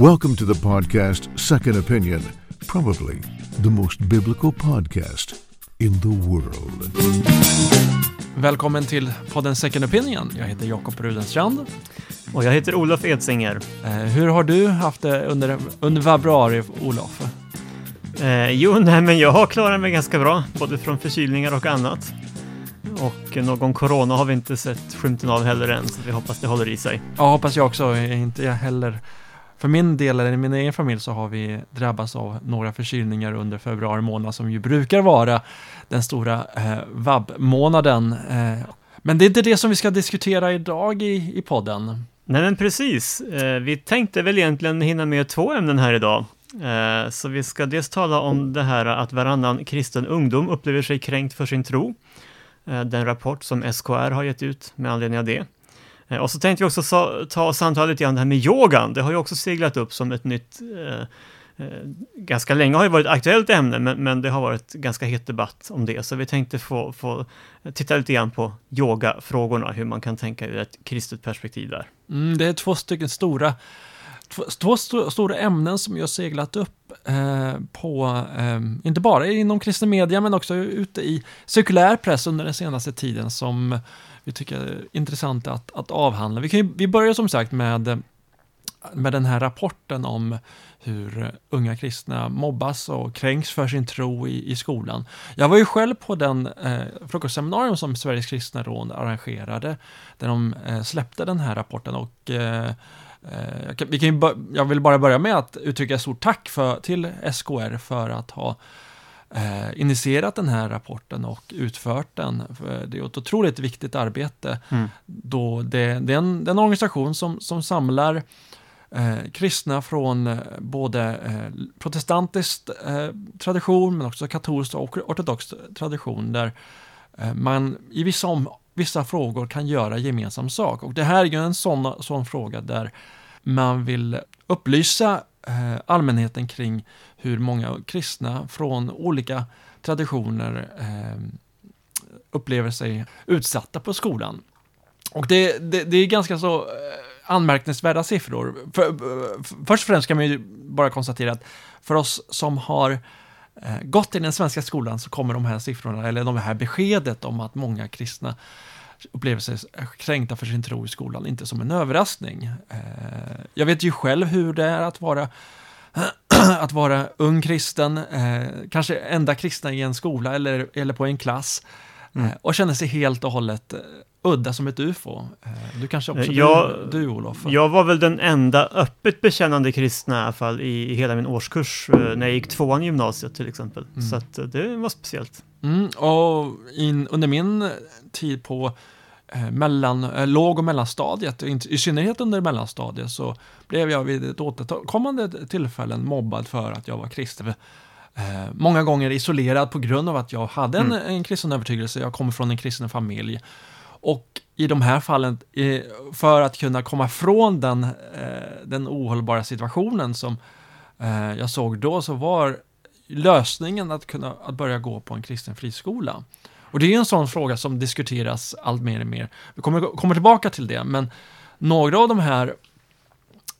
Welcome to the podcast Second Opinion, probably the most biblical podcast in the world. Välkommen till podden Second Opinion. Jag heter Jakob Rudenstrand. Och jag heter Olof Edsinger. Eh, hur har du haft det under, under februari, Olof? Eh, jo, nej, men jag har klarat mig ganska bra, både från förkylningar och annat. Och någon corona har vi inte sett skymten av heller än, så vi hoppas det håller i sig. Ja, hoppas jag också. Inte jag heller. För min del, eller i min egen familj, så har vi drabbats av några förkylningar under februari månad, som ju brukar vara den stora eh, vab-månaden. Eh, men det är inte det som vi ska diskutera idag i, i podden. Nej, men precis. Eh, vi tänkte väl egentligen hinna med två ämnen här idag. Eh, så vi ska dels tala om det här att varannan kristen ungdom upplever sig kränkt för sin tro. Eh, den rapport som SKR har gett ut med anledning av det. Eh, och så tänkte vi också sa, ta samtalet lite grann det här med yogan. Det har ju också seglat upp som ett nytt eh, eh ganska länge har det varit ett aktuellt ämne, men, men, det har varit ganska het debatt om det. Så vi tänkte få, få titta lite grann på yogafrågorna, hur man kan tänka ur ett kristet perspektiv där. Mm, det är två stycken stora två, två st stora ämnen som jag seglat upp eh, på, eh, inte bara inom kristen media, men också ute i cirkulär press under den senaste tiden som vi tycker är intressant att, att avhandla. Vi, kan ju, vi börjar som sagt med, med den här rapporten om hur unga kristna mobbas och kränks för sin tro i, i skolan. Jag var ju själv på den eh, frukostseminarium som Sveriges kristna råd arrangerade, där de eh, släppte den här rapporten och eh, Eh, vi kan jag vill bara börja med att uttrycka ett stort tack för, till SKR för att ha eh, initierat den här rapporten och utfört den. Det är ett otroligt viktigt arbete. Mm. Då det, det, är en, det är en organisation som, som samlar eh, kristna från eh, både eh, protestantisk eh, tradition men också katolsk och ortodox tradition där eh, man i vissa om, vissa frågor kan göra gemensam sak. Och det här är ju en sån, sån fråga där man vill upplysa Eh, allmänheten kring hur många kristna från olika traditioner eh, upplever sig utsatta på skolan. Och det, det, det är ganska så eh, anmärkningsvärda siffror. För, för, först och främst kan man ju bara konstatera att för oss som har gått i den svenska skolan så kommer de här siffrorna, eller de här beskedet om att många kristna upplever sig kränkta för sin tro i skolan, inte som en överraskning. Eh, jag vet ju själv hur det är att vara att vara ung kristen, eh, kanske enda kristna i en skola eller, eller på en klass mm. Eh, och känner sig helt och hållet udda som ett ufo. Du kanske också, jag, du, du Olof? Jag var väl den enda öppet bekännande kristna i alla fall i, i hela min årskurs när jag gick tvåan i gymnasiet till exempel. Mm. Så att, det var speciellt. Mm, och in, under min tid på eh, mellan, eh, låg och mellanstadiet, i synnerhet under mellanstadiet, så blev jag vid ett återkommande tillfällen mobbad för att jag var kristen. Eh, många gånger isolerad på grund av att jag hade en, mm. en kristen övertygelse, jag kommer från en kristen familj. Och i de här fallen, för att kunna komma från den, den ohållbara situationen som jag såg då, så var lösningen att kunna att börja gå på en kristen friskola. Och det är en sån fråga som diskuteras allt mer och mer. Vi kommer, kommer tillbaka till det, men några av de här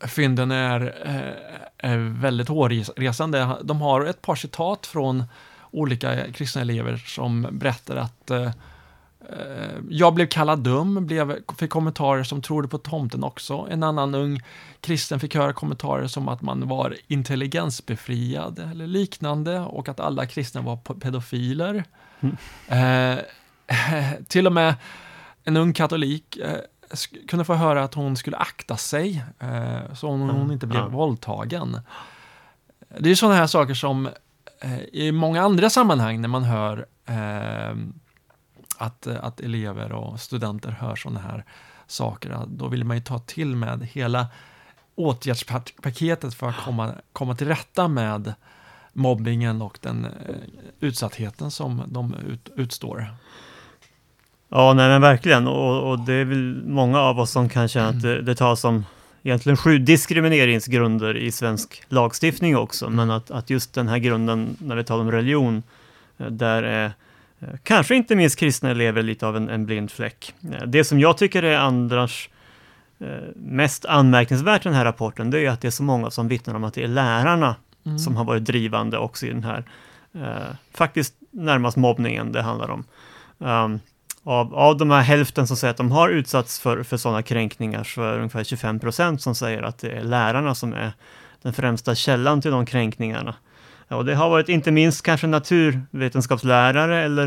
fynden är, eh, är väldigt hårresande. De har ett par citat från olika kristna elever som berättar att Eh, jag blev kallad dum, blev, fick kommentarer som trodde på tomten också. En annan ung kristen fick höra kommentarer som att man var intelligensbefriad eller liknande och att alla kristna var pedofiler. Mm. Eh, till och med en ung katolik eh, kunde få höra att hon skulle akta sig eh, så hon, hon inte blev mm. våldtagen. Det är sådana här saker som eh, i många andra sammanhang när man hör eh, att, eh, att elever och studenter hör sådana här saker, då vill man ju ta till med hela åtgärdspaketet för att komma, komma till rätta med mobbingen och den eh, utsattheten som de ut, utstår. Ja, nej men verkligen. Och, och, det är väl många av oss som kan känna att det, det tas som egentligen sju diskrimineringsgrunder i svensk lagstiftning också, men att, att just den här grunden, när vi talar om religion, eh, där är Eh, kanske inte minst kristna elever lite av en, en blind fläck. Eh, det som jag tycker är annars eh, mest anmärkningsvärt i den här rapporten, det är att det är så många som vittnar om att det är lärarna Mm. som har varit drivande också i den här, eh, faktiskt närmast mobbningen det handlar om. Um, av, av de här hälften som säger att de har utsatts för, för sådana kränkningar så är det ungefär 25 procent som säger att det är lärarna som är den främsta källan till de kränkningarna. Och det har varit inte minst kanske naturvetenskapslärare eller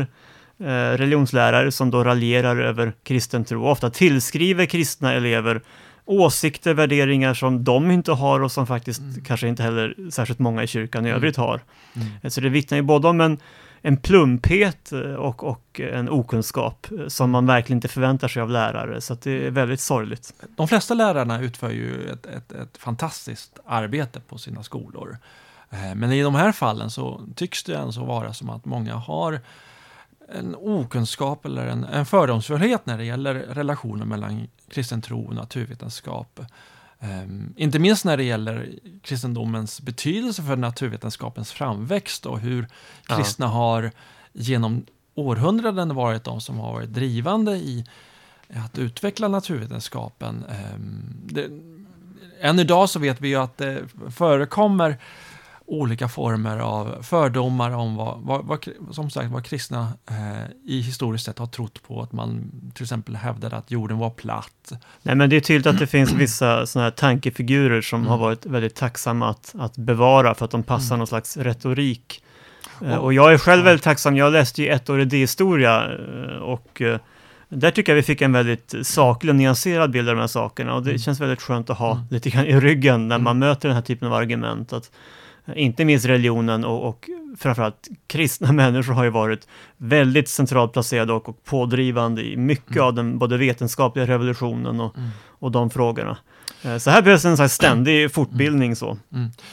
eh, religionslärare som då raljerar över kristen tro och ofta tillskriver kristna elever åsikter, värderingar som de inte har och som faktiskt kanske inte heller särskilt många i kyrkan i övrigt har. Mm. Så det vittnar ju både om en, en plumphet eh, och, och en okunskap eh, som man verkligen inte förväntar sig av lärare, så det är väldigt sorgligt. De flesta lärarna utför ju ett, ett, ett fantastiskt arbete på sina skolor. Eh, Men i de här fallen så tycks det ändå vara som att många har en okunskap eller en, en fördomsfullhet när det gäller relationen mellan kristen tro och naturvetenskap. Um, inte minst när det gäller kristendomens betydelse för naturvetenskapens framväxt och hur Ja. kristna har genom århundraden varit de som har varit drivande i att utveckla naturvetenskapen. Ehm, det, än idag så vet vi ju att det förekommer olika former av fördomar om vad, vad, vad som sagt, vad kristna eh, i historiskt sett har trott på. Att man till exempel hävdade att jorden var platt. Nej, men det är tydligt att det finns vissa sådana här tankefigurer som Mm. har varit väldigt tacksamma att, att bevara för att de passar Mm. någon slags retorik. Eh, Och- jag är själv ja. väldigt tacksam. Jag läste ju ett år idéhistoria eh, och eh, där tycker jag vi fick en väldigt saklig och nyanserad bild av de här sakerna och det Mm. känns väldigt skönt att ha Mm. lite grann i ryggen när Mm. man möter den här typen av argument. Att, inte minst religionen och, och framförallt kristna människor har ju varit väldigt centralt placerade och, och pådrivande i mycket Mm. av den både vetenskapliga revolutionen och, Mm. och de frågorna. Eh, Så här behövs en ständig fortbildning så.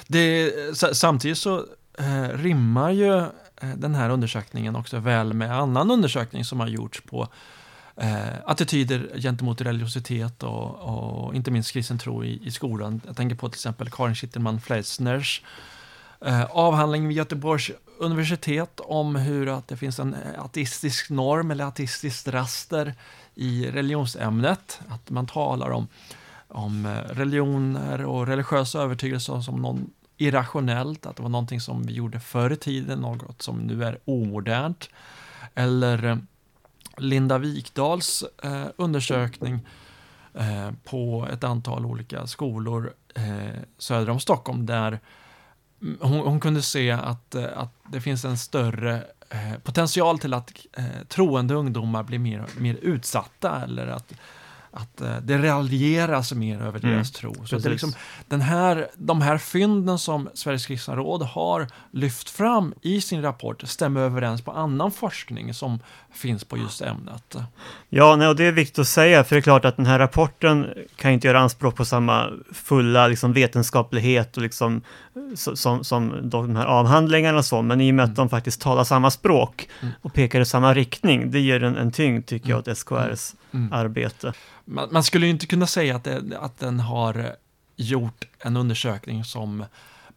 Det, sa- samtidigt så eh, rimmar ju eh, den här undersökningen också väl med annan undersökning som har gjorts på eh, attityder gentemot religiositet och, och inte minst kristen tro i, i skolan. Jag tänker på till exempel Karin Schitterman Fleisners eh, Eh, avhandling vid Göteborgs universitet om hur att det finns en eh, ateistisk norm eller ateistiskt raster i religionsämnet. Att man talar om, om eh, religioner och religiösa övertygelser som någon irrationellt, att det var någonting som vi gjorde förr i tiden, något som nu är omodernt. Eller Linda Wikdals eh, undersökning eh, på ett antal olika skolor eh, söder om Stockholm där hon, hon kunde se att, eh, att det finns en större eh, potential till att eh, troende ungdomar blir mer, mer utsatta eller att, att eh, det raljeras mer över Mm, deras tro. Så det är liksom, den här, de här fynden som Sveriges kristna råd har lyft fram i sin rapport stämmer överens på annan forskning som finns på just ämnet. Ja, nej, och det är viktigt att säga, för det är klart att den här rapporten kan inte göra anspråk på samma fulla liksom, vetenskaplighet och liksom, som, som de här avhandlingarna och så, men i och med att de faktiskt talar samma språk Mm. och pekar i samma riktning, det ger en, en tyngd, tycker jag, Mm. åt SKRs Mm. arbete. Man, man skulle ju inte kunna säga att, det, att den har gjort en undersökning som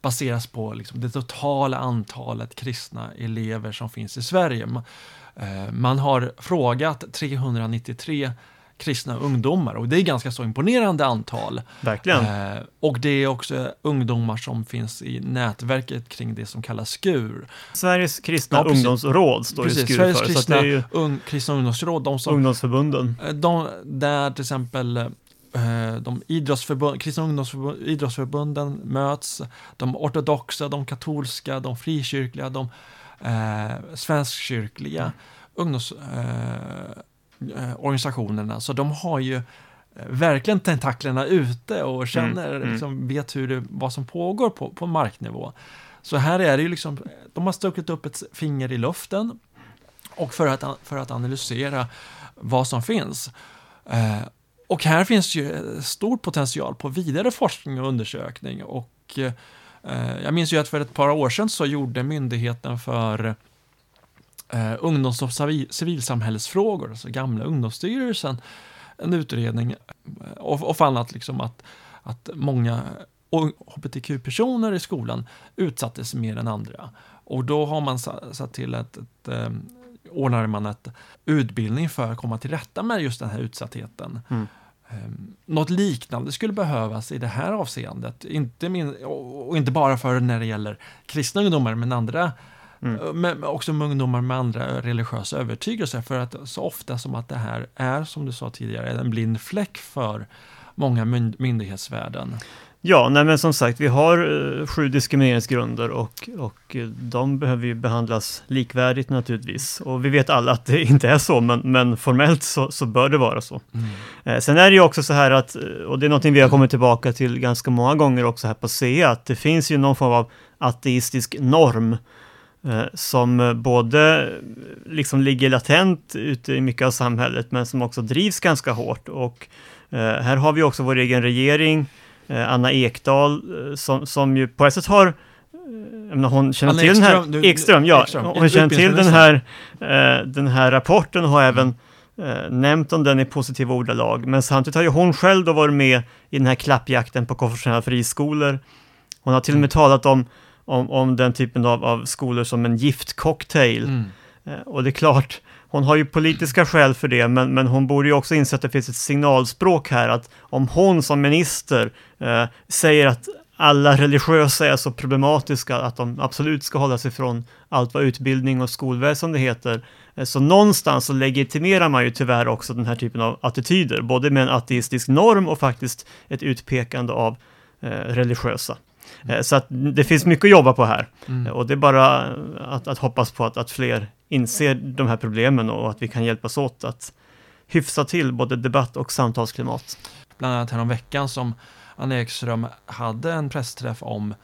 baseras på liksom det totala antalet kristna elever som finns i Sverige. Man, eh, man har frågat 393 kristna ungdomar och det är ganska så imponerande antal. Verkligen. Eh, och det är också ungdomar som finns i nätverket kring det som kallas SKUR. Sveriges kristna Ja, ungdomsråd står Precis, SKUR Sveriges för, så kristna, ju ung, kristna ungdomsråd, de som ungdomsförbunden. Eh, De, där till exempel eh, de idrottsförbund, kristna ungdomsförbund, idrottsförbunden möts, de ortodoxa, de katolska, de frikyrkliga, de eh, svenskkyrkliga ungdomsorganisationerna. Eh, organisationerna. så de har ju eh, verkligen tentaklerna ute och känner, Mm, mm. Liksom, vet hur det, vad som pågår på, på marknivå. Så här är det ju liksom, de har stuckit upp ett finger i luften och för att, för att analysera vad som finns. Eh, och här finns ju eh, stor potential på vidare forskning och undersökning. Och, eh, jag minns ju att för ett par år sedan så gjorde Myndigheten för eh, ungdoms och civi- civilsamhällesfrågor, alltså gamla Ungdomsstyrelsen, en utredning eh, och, och fann att, liksom att, att många hbtq-personer i skolan utsattes mer än andra. Och då har man sa- satt till ett, ett eh, ordnade man ett utbildning för att komma till rätta med just den här utsattheten. Mm. Um, något liknande skulle behövas i det här avseendet. Inte min, och inte bara för när det gäller kristna ungdomar, men andra Mm. Eh, men också med ungdomar med andra religiösa övertygelser. För att så ofta som att det här är, som du sa tidigare, en blind fläck för många myndighetsvärden. Ja, nej men som sagt, vi har eh, sju diskrimineringsgrunder och, och eh, de behöver ju behandlas likvärdigt naturligtvis. Och vi vet alla att det inte är så, men, men formellt så, så bör det vara så. Mm. Sen är det ju också så här att, och det är någonting vi har kommit tillbaka till ganska många gånger också här på CE, att det finns ju någon form av ateistisk norm som både liksom ligger latent ute i mycket av samhället, men som också drivs ganska hårt. Och eh, här har vi också vår egen regering, Eh, Anna Ekdahl, eh, som, som ju på ett sätt har eh, menar, hon känner Anna till Ekström, den här, du, Ekström, ja, Ekström, hon känner till den här, den här rapporten och har även eh, nämnt om den i positiva ordalag. Men samtidigt har ju hon själv då varit med i den här klappjakten på konfessionella friskolor. Hon har till och med mm. talat om, om, om den typen av, av skolor som en giftcocktail. Mm. Eh, och det är klart, hon har ju politiska skäl för det, men, men hon borde ju också inse att det finns ett signalspråk här, att om hon som minister eh, säger att alla religiösa är så problematiska att de absolut ska hålla sig från allt vad utbildning och skolväsende heter. Eh, så någonstans så legitimerar man ju tyvärr också den här typen av attityder, både med en ateistisk norm och faktiskt ett utpekande av eh, religiösa. Mm. Så att det finns mycket att jobba på här. Mm. Och det är bara att, att hoppas på att, att fler inser de här problemen och att vi kan hjälpas åt att hyfsa till både debatt och samtalsklimat. Bland annat veckan som Anna Ekström hade en pressträff om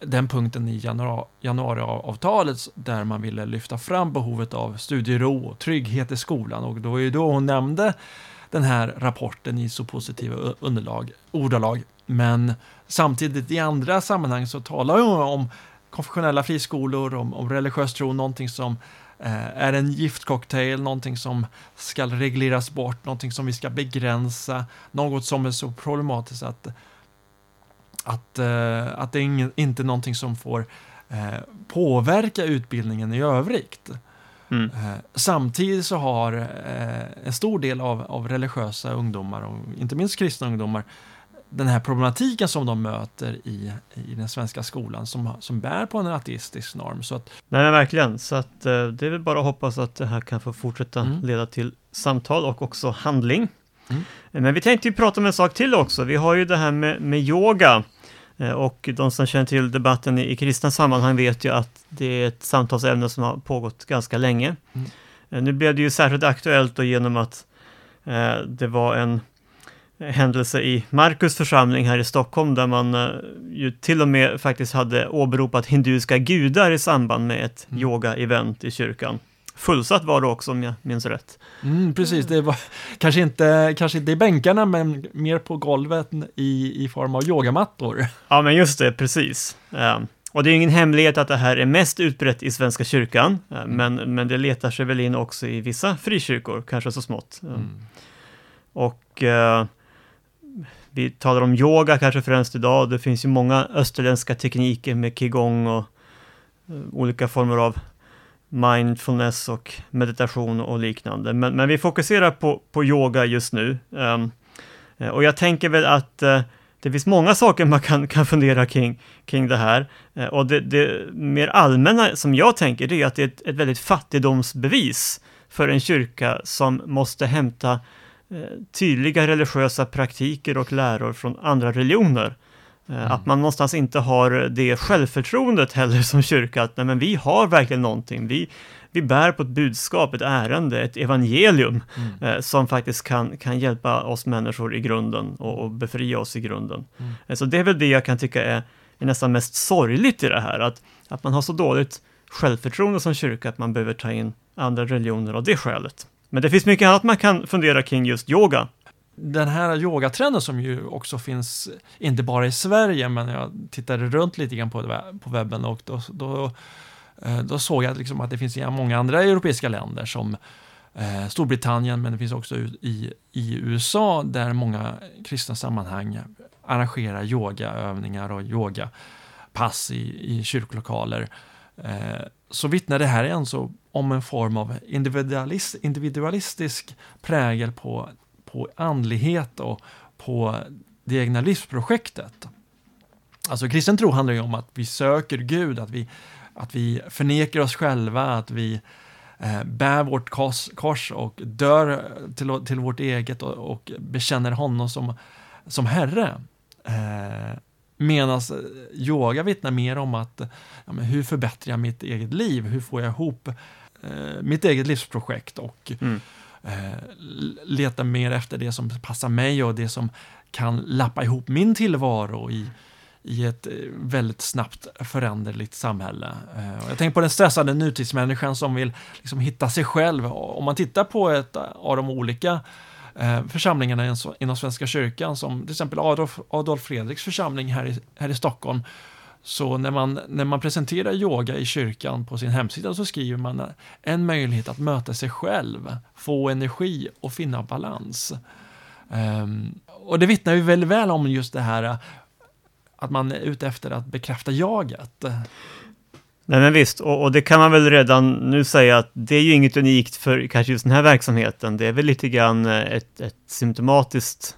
den punkten i januari, januariavtalet där man ville lyfta fram behovet av studiero och trygghet i skolan och då var ju då hon nämnde den här rapporten i så positiva underlag, ordalag. Men samtidigt i andra sammanhang så talar hon om konfessionella friskolor, om, om religiös tro, någonting som eh, är en giftcocktail, någonting som ska regleras bort, någonting som vi ska begränsa, något som är så problematiskt att, att, eh, att det är ingen, inte någonting som får eh, påverka utbildningen i övrigt. Mm. Eh, samtidigt så har eh, en stor del av, av religiösa ungdomar, och inte minst kristna ungdomar, den här problematiken som de möter i, i den svenska skolan som, som bär på en ateistisk norm. Så att, Nej, verkligen. Så att, eh, det är väl bara att hoppas att det här kan få fortsätta mm. leda till samtal och också handling. Mm. Men vi tänkte ju prata om en sak till också. Vi har ju det här med, med yoga. Eh, och de som känner till debatten i, kristna sammanhang vet ju att det är ett samtalsämne som har pågått ganska länge. Mm. Eh, nu blev det ju särskilt aktuellt då genom att eh, det var en händelse i Markus församling här i Stockholm där man eh, ju till och med faktiskt hade åberopat hinduiska gudar i samband med ett mm. yoga-event i kyrkan. Fullsatt var det också om jag minns rätt. Mm, precis, det var kanske inte, kanske inte i bänkarna men mer på golvet i, i form av yogamattor. Ja, men just det, precis. Um, och det är ingen hemlighet att det här är mest utbrett i Svenska kyrkan, mm. men, men det letar sig väl in också i vissa frikyrkor, kanske så smått. Mm. Och uh, vi talar om yoga kanske främst idag. Det finns ju många österländska tekniker med qigong och uh, olika former av mindfulness och meditation och liknande. Men, men vi fokuserar på, på yoga just nu. Um, och jag tänker väl att uh, det finns många saker man kan, kan fundera kring, kring det här. Uh, och det, det, mer allmänna som jag tänker, det är att det är ett, ett väldigt fattigdomsbevis för en kyrka som måste hämta uh, tydliga religiösa praktiker och läror från andra religioner. Mm. Att man någonstans inte har det självförtroendet heller som kyrka, att nej, men vi har verkligen någonting. Vi, vi bär på ett budskap, ett ärende, ett evangelium mm. eh, som faktiskt kan, kan hjälpa oss människor i grunden och, och befria oss i grunden. Mm. Eh, så det är väl det jag kan tycka är, är, nästan mest sorgligt i det här, att, att man har så dåligt självförtroende som kyrka att man behöver ta in andra religioner av det skälet. Men det finns mycket annat man kan fundera kring just yoga den här yogatrenden som ju också finns, inte bara i Sverige, men jag tittade runt lite grann på, på webben och då, då, eh, då såg jag liksom att det finns många andra europeiska länder som eh, Storbritannien, men det finns också i, i USA där många kristna sammanhang arrangerar yogaövningar och yogapass i, i kyrkolokaler. Eh, så vittnar det här alltså om en form av individualist, individualistisk prägel på på andlighet och på det egna livsprojektet. Alltså kristen tro handlar ju om att vi söker Gud, att vi, att vi förnekar oss själva, att vi eh, bär vårt kors, kors och dör till, till vårt eget och, och bekänner honom som, som Herre. Eh, Medan yoga vittnar mer om att ja, hur förbättrar jag mitt eget liv? Hur får jag ihop eh, mitt eget livsprojekt och mm. Eh, leta mer efter det som passar mig och det som kan lappa ihop min tillvaro i, i ett eh, väldigt snabbt föränderligt samhälle. Eh, jag tänker på den stressade nutidsmänniskan som vill liksom hitta sig själv. Om man tittar på ett av de olika församlingarna inom Svenska kyrkan, som till exempel Adolf, Adolf Fredriks församling här i, här i Stockholm, så när man, när man presenterar yoga i kyrkan på sin hemsida så skriver man en möjlighet att möta sig själv, få energi och finna balans. Um, och det vittnar ju väldigt väl om just det här att man är ute efter att bekräfta jaget. Nej men visst, och, och, det kan man väl redan nu säga att det är ju inget unikt för kanske just den här verksamheten. Det är väl lite grann eh, ett, ett symptomatiskt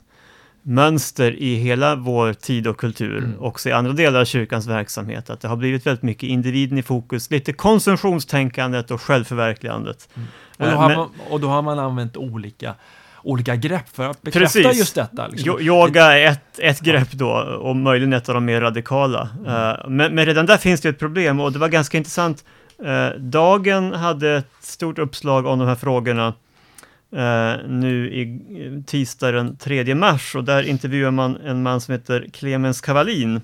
mönster i hela vår tid och kultur, mm. också i andra delar av kyrkans verksamhet, att det har blivit väldigt mycket individen i fokus, lite konsumtionstänkandet och självförverkligandet. Mm. Och, då Men, man, och, då har man, använt olika olika grepp för att bekräfta precis. just detta. Liksom. Yoga är ett, ett grepp då, och möjligen ett av de mer radikala. Mm. Uh, men, men, redan där finns det ett problem, och det var ganska intressant. Uh, Dagen hade ett stort uppslag om de här frågorna eh, nu i tisdag den 3 mars och där intervjuar man en man som heter Clemens Kavalin.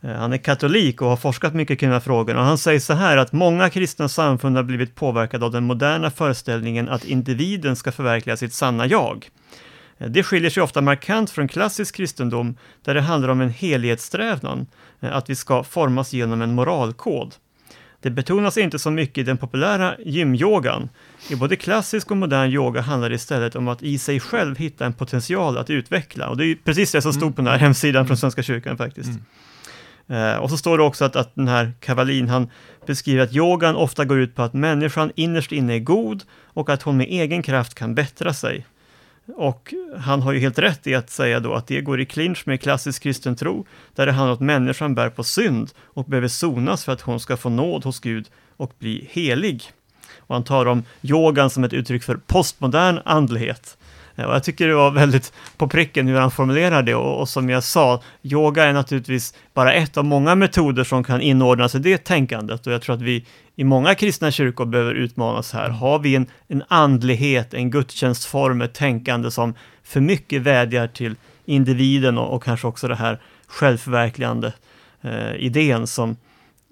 Eh, han är katolik och har forskat mycket kring de här frågorna och han säger så här att många kristna samfund har blivit påverkade av den moderna föreställningen att individen ska förverkliga sitt sanna jag. Eh, det skiljer sig ofta markant från klassisk kristendom där det handlar om en helhetssträvan, eh, att vi ska formas genom en moralkod. Det betonas inte så mycket i den populära gymyogan. I både klassisk och modern yoga handlar det istället om att i sig själv hitta en potential att utveckla. Och det är precis det som stod på den här mm. hemsidan från Svenska kyrkan faktiskt. Mm. Uh, och så står det också att, att den här Kavalin, han beskriver att yogan ofta går ut på att människan innerst inne är god och att hon med egen kraft kan bättra sig. Och han har ju helt rätt i att säga då att det går i clinch med klassisk kristen tro, där det handlar om att människan bär på synd och behöver sonas för att hon ska få nåd hos Gud och bli helig. Och han tar om yogan som ett uttryck för postmodern andlighet. Och jag tycker det var väldigt på pricken hur han formulerar det och, och, som jag sa, yoga är naturligtvis bara ett av många metoder som kan inordnas i det tänkandet och jag tror att vi i många kristna kyrkor behöver utmanas här. Har vi en, en andlighet, en gudstjänstform, ett tänkande som för mycket vädjar till individen och, och kanske också det här självförverkligande eh, idén som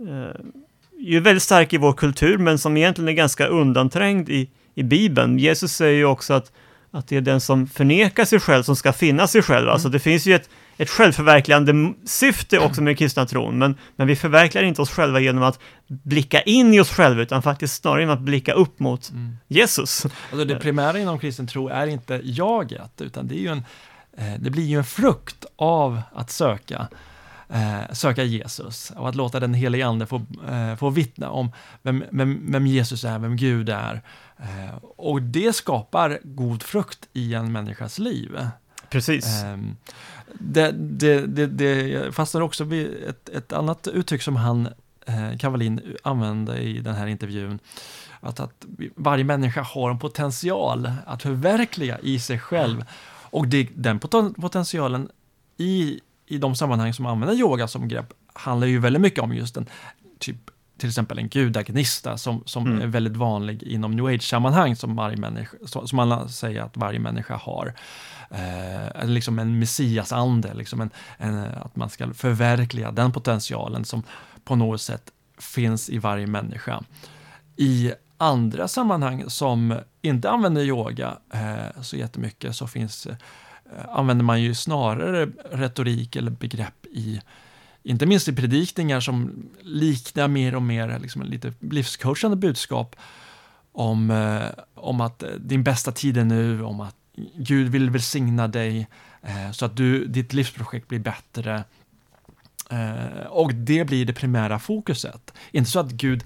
eh, är väldigt stark i vår kultur men som egentligen är ganska undanträngd i, i Bibeln. Jesus säger ju också att att det är den som förnekar sig själv som ska finna sig själv. Mm. Alltså det finns ju ett, ett självförverkligande syfte också med kristna tron, men, men vi förverkligar inte oss själva genom att blicka in i oss själva, utan faktiskt snarare genom att blicka upp mot mm. Jesus. Alltså det primära inom kristen tro är inte jaget, utan det, är ju en, eh, det blir ju en frukt av att söka eh, söka Jesus och att låta den helige Ande få, eh, få vittna om vem, vem, vem, Jesus är, vem Gud är. Eh, och det skapar god frukt i en människas liv. Precis. Eh, det, det, det, det fastnar också vid ett, ett annat uttryck som han, eh, Kavalin, använde i den här intervjun. Att, att varje människa har en potential att förverkliga i sig själv. Och det, den potentialen i i de sammanhang som använder yoga som grepp handlar ju väldigt mycket om just en typ till exempel en gudagnista som, som mm. är väldigt vanlig inom new age-sammanhang som, varje människa, som alla säger att varje människa har. Eh, liksom en messiasande, liksom en, en, att man ska förverkliga den potentialen som på något sätt finns i varje människa. I andra sammanhang som inte använder yoga eh, så jättemycket så finns Eh, använder man ju snarare retorik eller begrepp i, inte minst i predikningar som liknar mer och mer liksom lite livscoachande budskap om, eh, om att eh, din bästa tid är nu, om att Gud vill välsigna dig eh, så att du, ditt livsprojekt blir bättre. Eh, och det blir det primära fokuset. Inte så att Gud,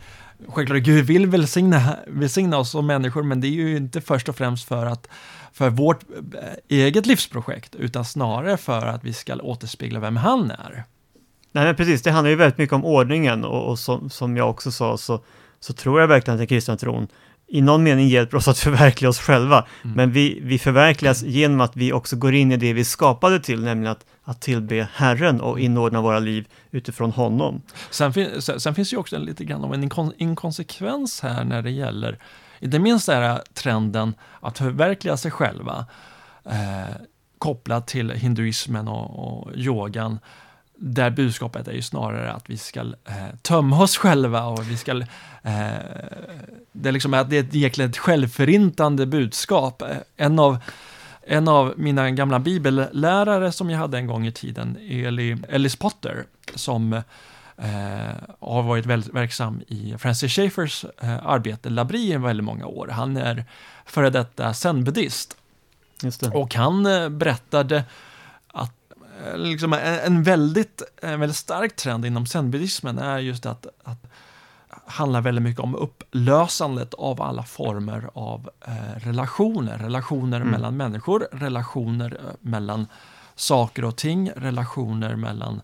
självklart Gud vill välsigna, välsigna oss som människor, men det är ju inte först och främst för att för vårt eh, eget livsprojekt, utan snarare för att vi ska återspegla vem han är. Nej, men precis, det handlar ju väldigt mycket om ordningen och, och som, som jag också sa så, så tror jag verkligen att den kristna tron i någon mening hjälper oss att förverkliga oss själva. Mm. Men vi, vi förverkligas genom att vi också går in i det vi skapade till, nämligen att, att tillbe Herren och inordna våra liv utifrån honom. Sen, fin, sen, sen finns ju också lite grann av en inkon inkonsekvens här när det gäller, inte minst den här trenden att förverkliga sig själva, eh, kopplat till hinduismen och, och yogan där budskapet är ju snarare att vi ska eh, tömma oss själva och vi ska... Eh, det är liksom att det är egentligen ett självförintande budskap. En av, en av mina gamla bibellärare som jag hade en gång i tiden, Eli, Ellis Potter, som eh, har varit väldigt verksam i Francis Schaeffers eh, arbete Labri i väldigt många år. Han är före detta zen-buddhist. Och han eh, berättade Eh, liksom en, en, väldigt, en väldigt stark trend inom zenbuddhismen är just att, att handlar väldigt mycket om upplösandet av alla former av eh, relationer. Relationer mm. mellan människor, relationer eh, mellan saker och ting, relationer mellan,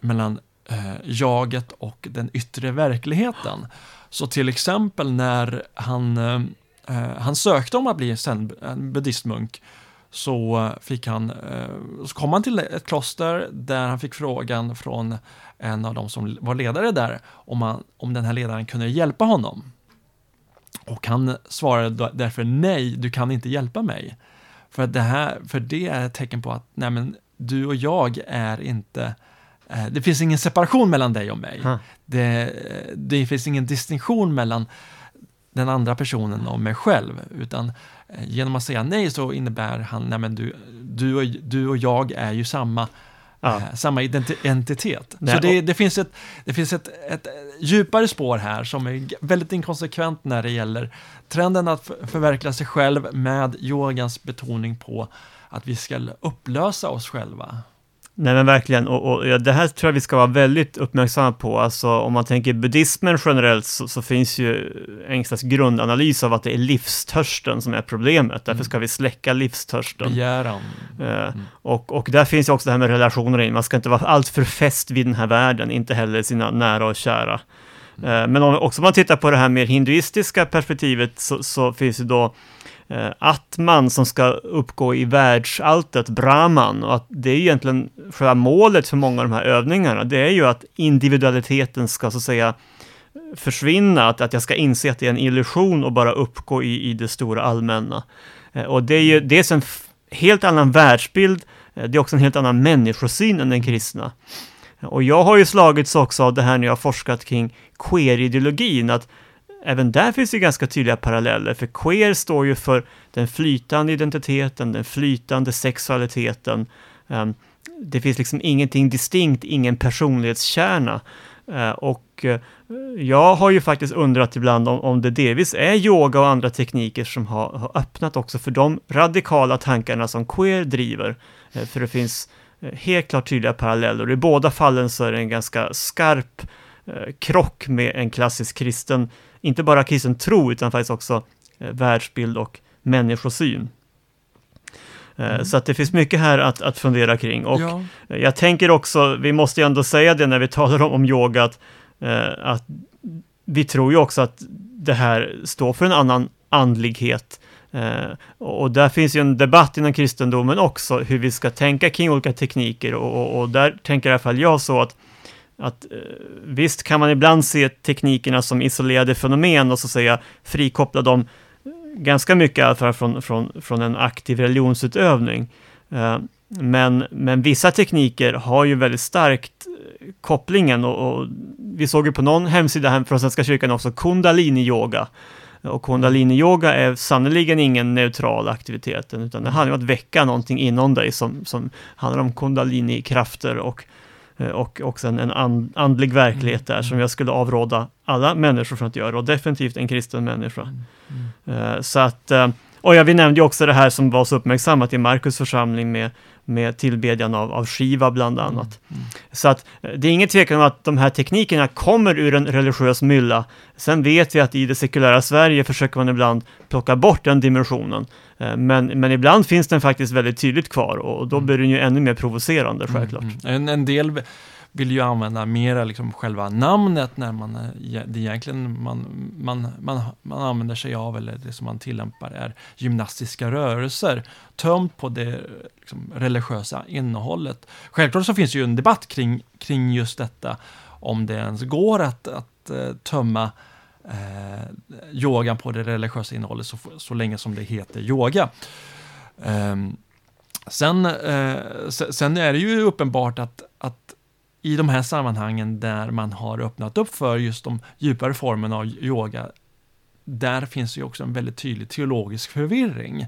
mellan eh, jaget och den yttre verkligheten. Så till exempel när han, eh, eh han sökte om att bli en buddhistmunk så fick han, eh, så kom han till ett kloster där han fick frågan från en av de som var ledare där om, han, om den här ledaren kunde hjälpa honom. Och han svarade därför nej, du kan inte hjälpa mig. För, det, här, för det är ett tecken på att nej men, du och jag är inte eh, det finns ingen separation mellan dig och mig. Mm. Det, det finns ingen distinktion mellan den andra personen och mig själv, utan Eh, genom att säga nej så innebär han, nej men du, du, och, du och jag är ju samma, ja. eh, samma identitet. Nej, så det, det, finns, ett, det finns ett, ett djupare spår här som är väldigt inkonsekvent när det gäller trenden att förverkliga sig själv med yogans betoning på att vi ska upplösa oss själva. Nej men verkligen, och, och ja, det här tror jag vi ska vara väldigt uppmärksamma på. Alltså om man tänker buddhismen generellt så, så, finns ju en slags grundanalys av att det är livstörsten som är problemet. Därför mm. ska vi släcka livstörsten. Begäran. Eh, mm. och, och där finns ju också det här med relationer in. Man ska inte vara alltför fäst vid den här världen, inte heller sina nära och kära. Mm. Eh, men om, också om man tittar på det här mer hinduistiska perspektivet så, så finns ju då eh, Atman som ska uppgå i världsalltet, Brahman, och att det är egentligen själva målet för många av de här övningarna, det är ju att individualiteten ska så att säga försvinna, att, att jag ska inse att det är en illusion och bara uppgå i, i det stora allmänna. Eh, och det är ju dels en helt annan världsbild, eh, det är också en helt annan människosyn än den kristna. Och jag har ju slagits också av det här när jag har forskat kring queer-ideologin, att även där finns det ganska tydliga paralleller, för queer står ju för den flytande identiteten, den flytande sexualiteten. Um, det finns liksom ingenting distinkt, ingen personlighetskärna. Uh, och uh, jag har ju faktiskt undrat ibland om, om det delvis är yoga och andra tekniker som har, har öppnat också för de radikala tankarna som queer driver. Uh, för det finns helt klart tydliga paralleller. I båda fallen så är det en ganska skarp krock med en klassisk kristen inte bara kristen tro, utan faktiskt också eh, världsbild och människosyn. Eh, mm. Så att det finns mycket här att, att fundera kring. Och ja. jag tänker också, vi måste ju ändå säga det när vi talar om, om yoga, att, eh, att vi tror ju också att det här står för en annan andlighet. Eh, och där finns ju en debatt inom kristendomen också, hur vi ska tänka kring olika tekniker. Och, och, och där tänker i alla fall jag så att att eh, visst kan man ibland se teknikerna som isolerade fenomen och så säga frikoppla dem eh, ganska mycket från, från, från en aktiv religionsutövning. Eh, men, men vissa tekniker har ju väldigt starkt eh, kopplingen och, och vi såg ju på någon hemsida här från Svenska kyrkan också kundalini-yoga. Och kundalini-yoga är sannerligen ingen neutral aktivitet, utan det handlar om att väcka någonting inom dig som, som handlar om kundalini-krafter och Eh, och också en, en andlig verklighet där som jag skulle avråda alla människor från att göra och definitivt en kristen människa. Mm. Eh, så att, eh, och ja, vi nämnde ju också det här som var så uppmärksammat i Markus församling med, med tillbedjan av, av Shiva bland annat. Så att eh, det är ingen tvekan om att de här teknikerna kommer ur en religiös mylla. Sen vet vi att i det sekulära Sverige försöker man ibland plocka bort den dimensionen. Eh, men, men ibland finns den faktiskt väldigt tydligt kvar och då blir den ju ännu mer provocerande självklart. Mm, mm. En, en del vill ju använda mera liksom själva namnet när man eh, det egentligen man, man, man, man använder sig av eller det som man tillämpar är gymnastiska rörelser tömt på det liksom, religiösa innehållet. Självklart så finns det ju en debatt kring, kring just detta om det ens går att, att eh, tömma eh, yogan på det religiösa innehållet så, så länge som det heter yoga. Eh, sen, eh, sen är det ju uppenbart att, att i de här sammanhangen där man har öppnat upp för just de djupare formerna av yoga, där finns ju också en väldigt tydlig teologisk förvirring.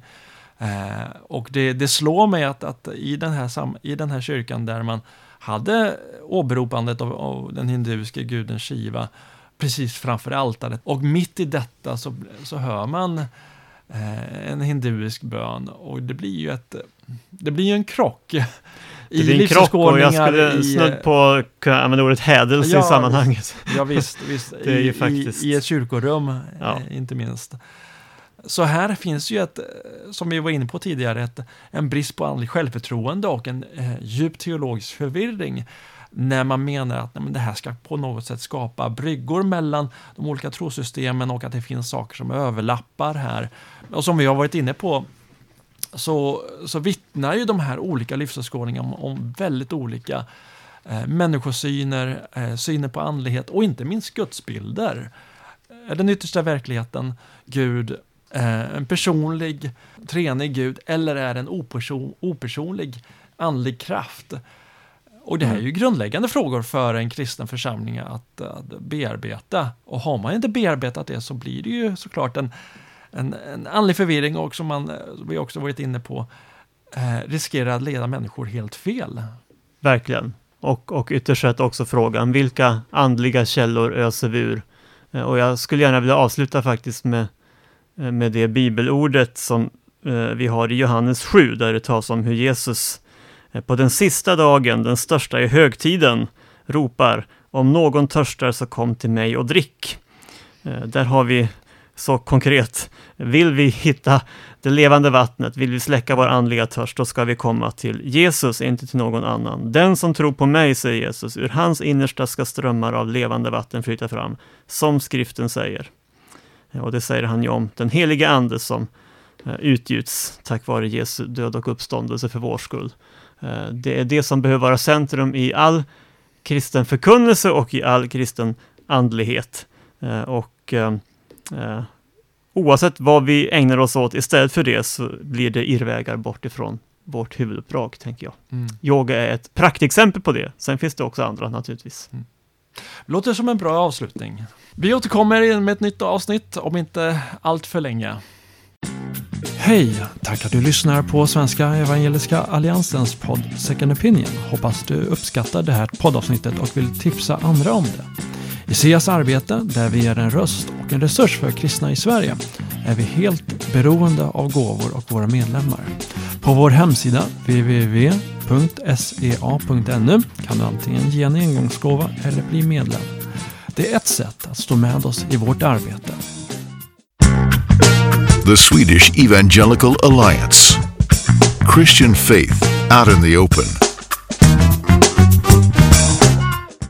Eh, och det, det, slår mig att, att i, den här i den här kyrkan där man hade åberopandet av, av den hinduiska guden Shiva precis framför altaret och mitt i detta så, så hör man eh, en hinduisk bön och det blir ju ett, det blir en krock blir en krock och jag skulle snudd på kunna använda ordet hädelse ja, i sammanhanget. Ja visst, visst. det är ju faktiskt... I, I, ett kyrkorum, ja. Eh, inte minst. Så här finns ju ett, som vi var inne på tidigare, ett, en brist på andligt självförtroende och en eh, djup teologisk förvirring när man menar att nej, det här ska på något sätt skapa bryggor mellan de olika trosystemen och att det finns saker som överlappar här. Och som vi har varit inne på så, så vittnar ju de här olika livsåskådningarna om, om väldigt olika eh, människosyner, eh, syner på andlighet och inte minst gudsbilder. Är den yttersta verkligheten Gud eh, en personlig, treenig Gud eller är en operson, opersonlig andlig kraft? Och det här är ju grundläggande frågor för en kristen församling att, att bearbeta. Och har man inte bearbetat det så blir det ju såklart en en, en andlig förvirring och som man, eh, vi också varit inne på, eh, riskerar att leda människor helt fel. Verkligen. Och, och ytterst sett också frågan, vilka andliga källor öser vi ur? Eh, och jag skulle gärna vilja avsluta faktiskt med, eh, med det bibelordet som eh, vi har i Johannes 7, där det tas om hur Jesus eh, på den sista dagen, den största i högtiden, ropar om någon törstar så kom till mig och drick. Eh, där har vi så konkret. Vill vi hitta det levande vattnet, vill vi släcka vår andliga törst, då ska vi komma till Jesus, inte till någon annan. Den som tror på mig, säger Jesus, ur hans innersta ska strömmar av levande vatten flyta fram, som skriften säger. Och det säger han ju om den helige Ande som eh, utgjuts tack vare Jesu död och uppståndelse för vår skull. Eh, det är det som behöver vara centrum i all kristen förkunnelse och i all kristen andlighet. Eh, och eh, oavsett vad vi ägnar oss åt istället för det så blir det irrvägar bort ifrån vårt huvuduppdrag, tänker jag. Mm. Yoga är ett praktexempel på det. Sen finns det också andra naturligtvis. Mm. Låter som en bra avslutning. Vi återkommer med ett nytt avsnitt om inte allt för länge. Hej! Tack att du lyssnar på Svenska Evangeliska Alliansens podd Second Opinion. Hoppas du uppskattar det här poddavsnittet och vill tipsa andra om det. I SEAs arbete, där vi är en röst och en resurs för kristna i Sverige, är vi helt beroende av gåvor och våra medlemmar. På vår hemsida www.sea.nu kan du antingen ge en engångsgåva eller bli medlem. Det är ett sätt att stå med oss i vårt arbete. The Swedish Evangelical Alliance Christian faith out in the open